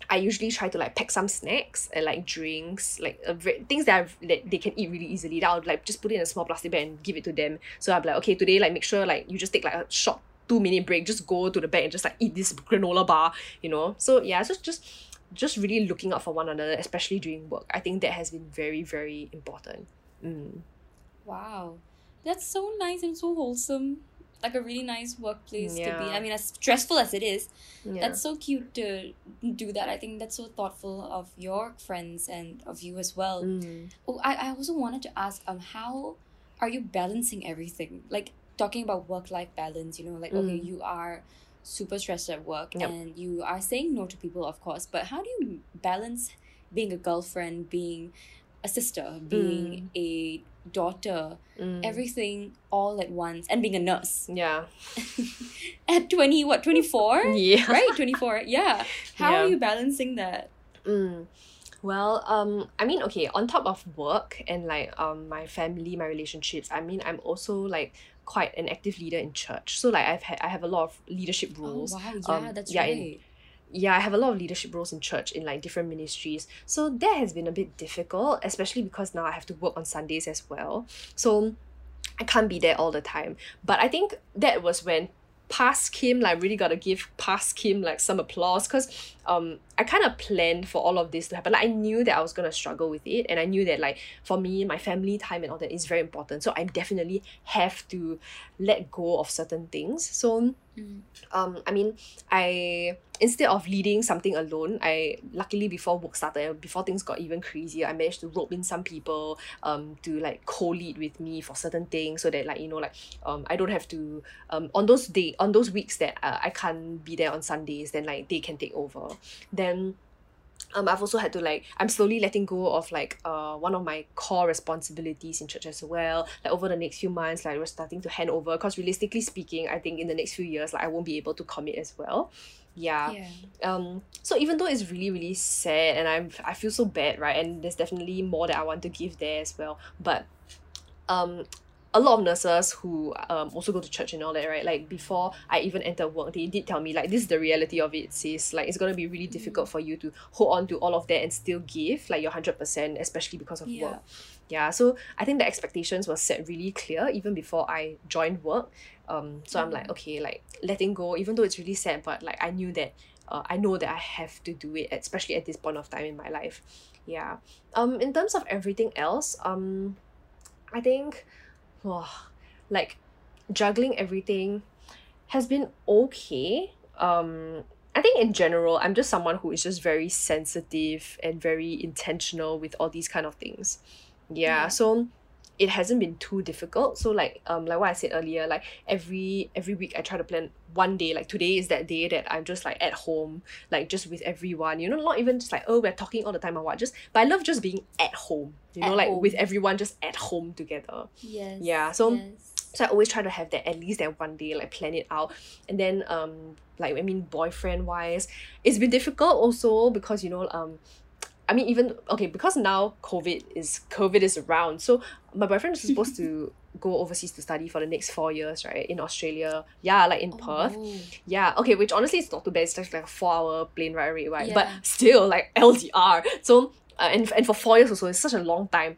I usually try to like pack some snacks and like drinks, like uh, things that I've, that they can eat really easily. That I'll like just put it in a small plastic bag and give it to them. So I'm like, okay, today like make sure like you just take like a short two minute break, just go to the bag and just like eat this granola bar, you know. So yeah, so just just really looking out for one another, especially during work. I think that has been very very important. Mm. Wow. That's so nice and so wholesome. like a really nice workplace to be. I mean, as stressful as it is, Yeah. that's so cute to do that. I think that's so thoughtful of your friends and of you as well. Mm. Oh, I, I also wanted to ask um how are you balancing everything? Like talking about work life balance, you know, like okay, Mm. you are super stressed at work Yep. and you are saying no to people of course, but how do you balance being a girlfriend, being a sister, being a daughter, Mm. everything all at once and being a nurse yeah. at 20 what 24 Yeah. right 24 yeah how Yeah. are you balancing that Mm. Well, um, I mean, okay, on top of work and like um my family, my relationships, I mean, I'm also like quite an active leader in church. So like I've had I have a lot of leadership oh roles. wow yeah um, that's yeah, right in- yeah, I have a lot of leadership roles in church in like different ministries. So that has been a bit difficult, especially because now I have to work on Sundays as well. So I can't be there all the time. But I think that was when past Kim, like really gotta give past Kim like some applause because um I kind of planned for all of this to happen. Like I knew that I was gonna struggle with it, and I knew that like for me, my family time and all that is very important. So I definitely have to let go of certain things. So Mm. um I mean I instead of leading something alone, I luckily before work started, before things got even crazier, I managed to rope in some people um to like co-lead with me for certain things so that like you know like um I don't have to um on those day on those weeks that uh, I can't be there on Sundays, then like they can take over. Then um, I've also had to like I'm slowly letting go of like uh one of my core responsibilities in church as well. Like over the next few months, like we're starting to hand over because realistically speaking, I think in the next few years, like I won't be able to commit as well. Yeah. yeah Um. So even though it's really really sad and I'm I feel so bad, right? And there's definitely more that I want to give there as well. But um a lot of nurses who um also go to church and all that right? Like before I even entered work they did tell me like this is the reality of it sis. Like it's gonna be really difficult for you to hold on to all of that and still give like your hundred percent especially because of Yeah. work. Yeah. So I think the expectations were set really clear even before I joined work. Um so I'm like Mhm. okay like letting go even though it's really sad but like I knew that uh, I know that I have to do it especially at this point of time in my life. Yeah. Um in terms of everything else um I think wow, like juggling everything has been okay. Um I think in general I'm just someone who is just very sensitive and very intentional with all these kind of things. Yeah. so it hasn't been too difficult so like um like what I said earlier like every every week I try to plan one day like today is that day that I'm just like at home like just with everyone you know not even just like oh we're talking all the time or what just but I love just being at home you know like home. with everyone just at home together yes Yeah, so- yes. so I always try to have that at least that one day, like plan it out. And then um like I mean boyfriend wise, it's been difficult also because you know um I mean even okay, because now COVID is COVID is around. So my boyfriend is supposed to go overseas to study for the next four years, right? In Australia. Yeah, like in Oh, Perth. Yeah, okay, which honestly it's not too bad. It's just like a four hour plane ride, right? right? But still, like LDR. So, uh, and, and for four years also, it's such a long time.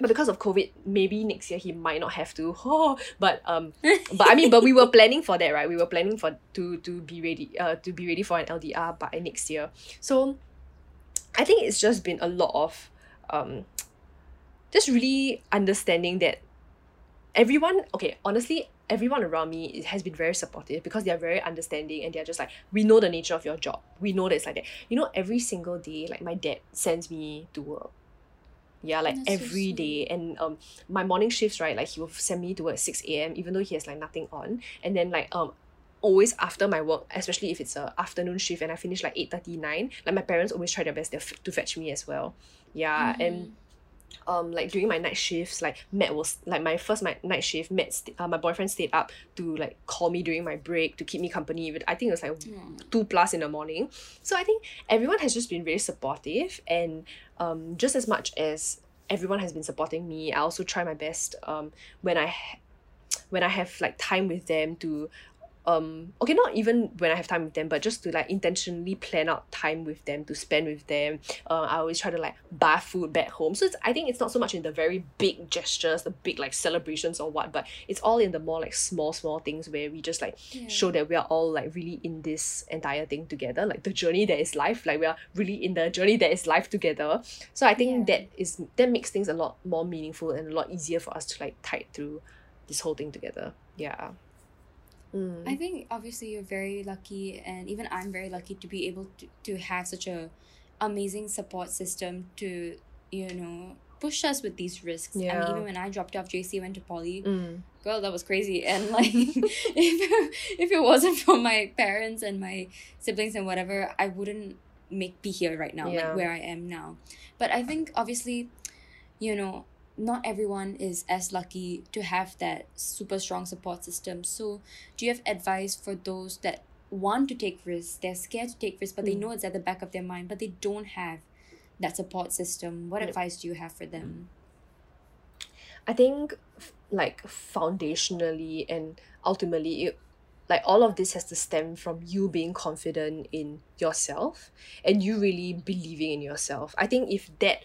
But because of COVID, maybe next year he might not have to. Oh, but um, but I mean, but we were planning for that, right? We were planning for to to be ready, uh, to be ready for an LDR by next year. So, I think it's just been a lot of, um, just really understanding that everyone okay honestly everyone around me has been very supportive because they are very understanding and they're just like we know the nature of your job. We know that it's like that. You know every single day like my dad sends me to work. Yeah like That's so every day. And um my morning shifts right like he will send me to work at 6 a.m even though he has like nothing on. And then like um always after my work especially if it's a afternoon shift and I finish like 8:39 like my parents always try their best to, f- to fetch me as well. Yeah and um like during my night shifts like Matt was like my first my night shift Matt st- uh, my boyfriend stayed up to like call me during my break to keep me company with I think it was like Mm. two plus in the morning. So I think everyone has just been very supportive and um just as much as everyone has been supporting me I also try my best um when I ha- when I have like time with them to um okay not even when I have time with them but just to like intentionally plan out time with them to spend with them. Uh, I always try to like buy food back home. So it's I think it's not so much in the very big gestures the big like celebrations or what but it's all in the more like small small things where we just like Yeah. show that we are all like really in this entire thing together like the journey that is life like we are really in the journey that is life together. So I think Yeah. that is that makes things a lot more meaningful and a lot easier for us to like tide through this whole thing together. Yeah Mm. I think obviously you're very lucky, and even I'm very lucky to be able to, to have such a amazing support system to you know push us with these risks. I mean, Yeah. even when I dropped off JC, went to poly, Mm. girl, that was crazy. And like, if if it wasn't for my parents and my siblings and whatever, I wouldn't make be here right now, Yeah. like where I am now. But I think obviously, you know, not everyone is as lucky to have that super strong support system. So, do you have advice for those that want to take risks? They're scared to take risks, but they Mm. know it's at the back of their mind, but they don't have that support system. What Yep. advice do you have for them? I think like foundationally and ultimately it, like all of this has to stem from you being confident in yourself and you really believing in yourself. I think if that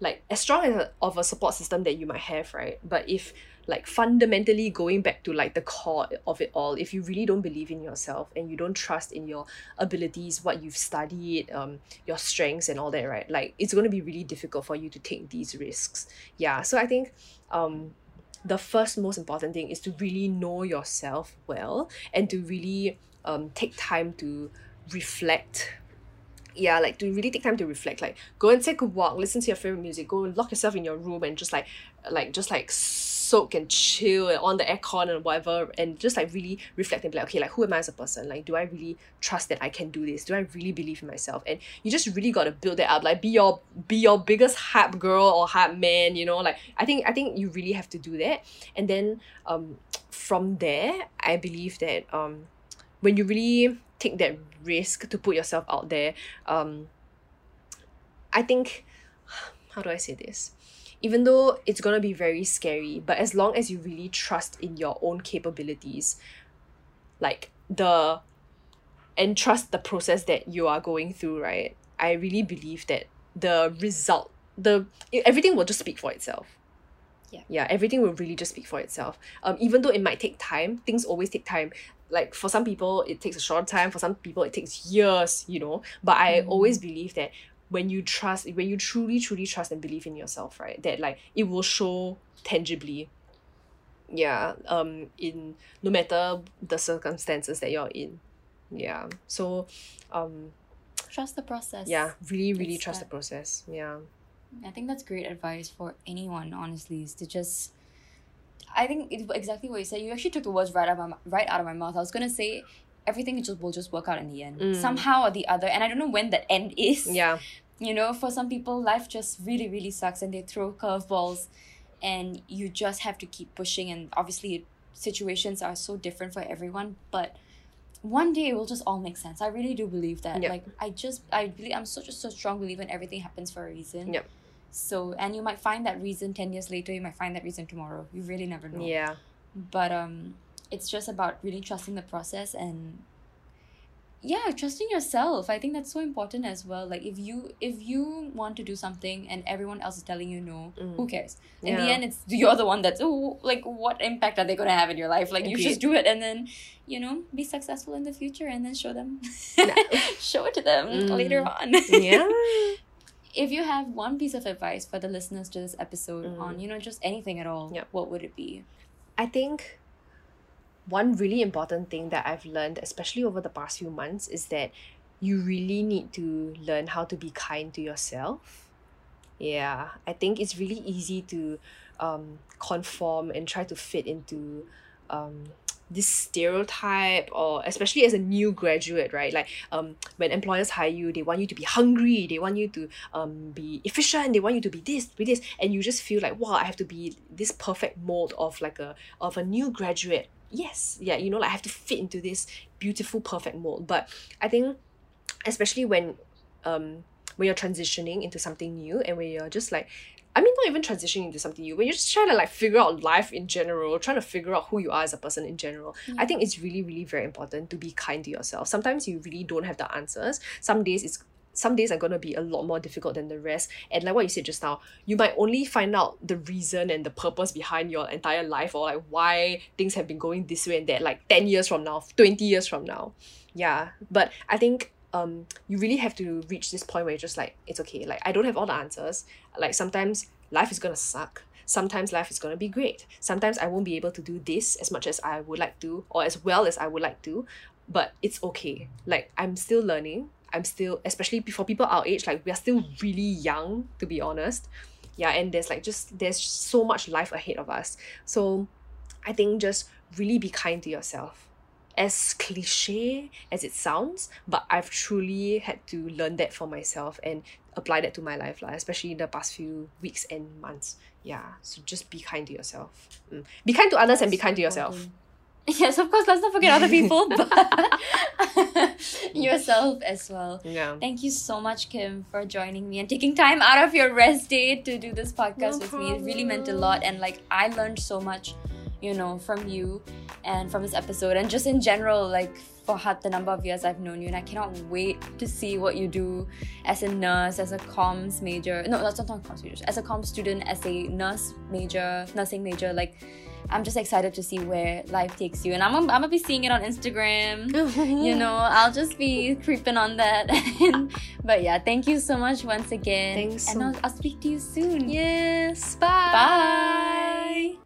like as strong as a, of a support system that you might have, right? But if like fundamentally going back to like the core of it all, if you really don't believe in yourself and you don't trust in your abilities, what you've studied, um, your strengths and all that, right? Like it's gonna be really difficult for you to take these risks. Yeah. So I think um the first most important thing is to really know yourself well and to really um take time to reflect yeah like to really take time to reflect like go and take a walk listen to your favorite music go and lock yourself in your room and just like like just like soak and chill and on the aircon and whatever and just like really reflect and be like okay like who am I as a person? Like do I really trust that I can do this? Do I really believe in myself? And you just really got to build that up like be your be your biggest hype girl or hype man you know like I think I think you really have to do that. And then um from there I believe that um when you really take that risk to put yourself out there um I think how do I say this? Even though it's gonna be very scary but as long as you really trust in your own capabilities like the and trust the process that you are going through right? I really believe that the result the everything will just speak for itself. Yeah. yeah everything will really just speak for itself. Um even though it might take time things always take time like for some people it takes a short time. For some people it takes years you know? But i Mm. always believe that when you trust when you truly truly trust and believe in yourself right that like it will show tangibly. Yeah um in no matter the circumstances that you're in. Yeah. So um Trust the process. yeah really really It's trust that- the process. Yeah. I think that's great advice for anyone, honestly, is to just. I think it's exactly what you said. You actually took the words right out of my right out of my mouth. I was gonna say everything just will just work out in the end, Mm. somehow or the other. And I don't know when that end is. yeah You know, for some people, life just really really sucks, and they throw curveballs, and you just have to keep pushing. And obviously, situations are so different for everyone, but one day it will just all make sense. I really do believe that. Yep. Like I just I really I'm such a so strong believer in everything happens for a reason. Yep. So and you might find that reason ten years later, you might find that reason tomorrow. You really never know. yeah But um it's just about really trusting the process and yeah, trusting yourself. I think that's so important as well. Like if you if you want to do something and everyone else is telling you no, Mm. who cares? In the end it's you're the one that's oh like what impact are they gonna have in your life? Like you just do it and then, you know, be successful in the future and then show them show it to them Mm. later on. yeah if you have one piece of advice for the listeners to this episode Mm. on, you know, just anything at all, Yep. what would it be? I think one really important thing that I've learned, especially over the past few months, is that you really need to learn how to be kind to yourself. Yeah, I think it's really easy to um, conform and try to fit into um, this stereotype, or especially as a new graduate, right? Like um, when employers hire you, they want you to be hungry, they want you to um, be efficient, they want you to be this, be this, and you just feel like, wow, I have to be this perfect mold of like a of a new graduate. Yes, yeah, you know, like I have to fit into this beautiful, perfect mold. But I think, especially when um when you're transitioning into something new and when you're just like I mean not even transitioning into something new, when you're just trying to like figure out life in general, trying to figure out who you are as a person in general. I think it's really, really very important to be kind to yourself. Sometimes you really don't have the answers. Some days it's some days are gonna be a lot more difficult than the rest. And like what you said just now, you might only find out the reason and the purpose behind your entire life or like why things have been going this way and that like 10 years from now, 20 years from now. Yeah. But I think um you really have to reach this point where you're just like, it's okay. Like I don't have all the answers. Like sometimes life is gonna suck. sometimes life is to be great sometimes i won't be able to do this as much as i would like to or as well as i would like to but it's okay like i'm still learning i'm still especially for people our age like we are still really young to be honest yeah and there's like just there's so much life ahead of us so i think just really be kind to yourself as cliche as it sounds but i've truly had to learn that for myself and apply that to my life lah, especially in the past few weeks and months yeah so just be kind to yourself mm. be kind to others and be kind to yourself Yes, of course. Let's not forget other people, but yourself as well. yeah Thank you so much, Kim, for joining me and taking time out of your rest day to do this podcast No with me. It really meant a lot, and like I learned so much, you know, from you and from this episode, and just in general, like for how the number of years I've known you, and I cannot wait to see what you do as a nurse, as a comms major. No, that's not comms major. As a comms student, as a nurse major, nursing major, like. I'm just excited to see where life takes you, and I'm, I'm gonna be seeing it on Instagram you know i'll just be creeping on that but yeah thank you so much once again Thanks and so- I'll, I'll speak to you soon yes bye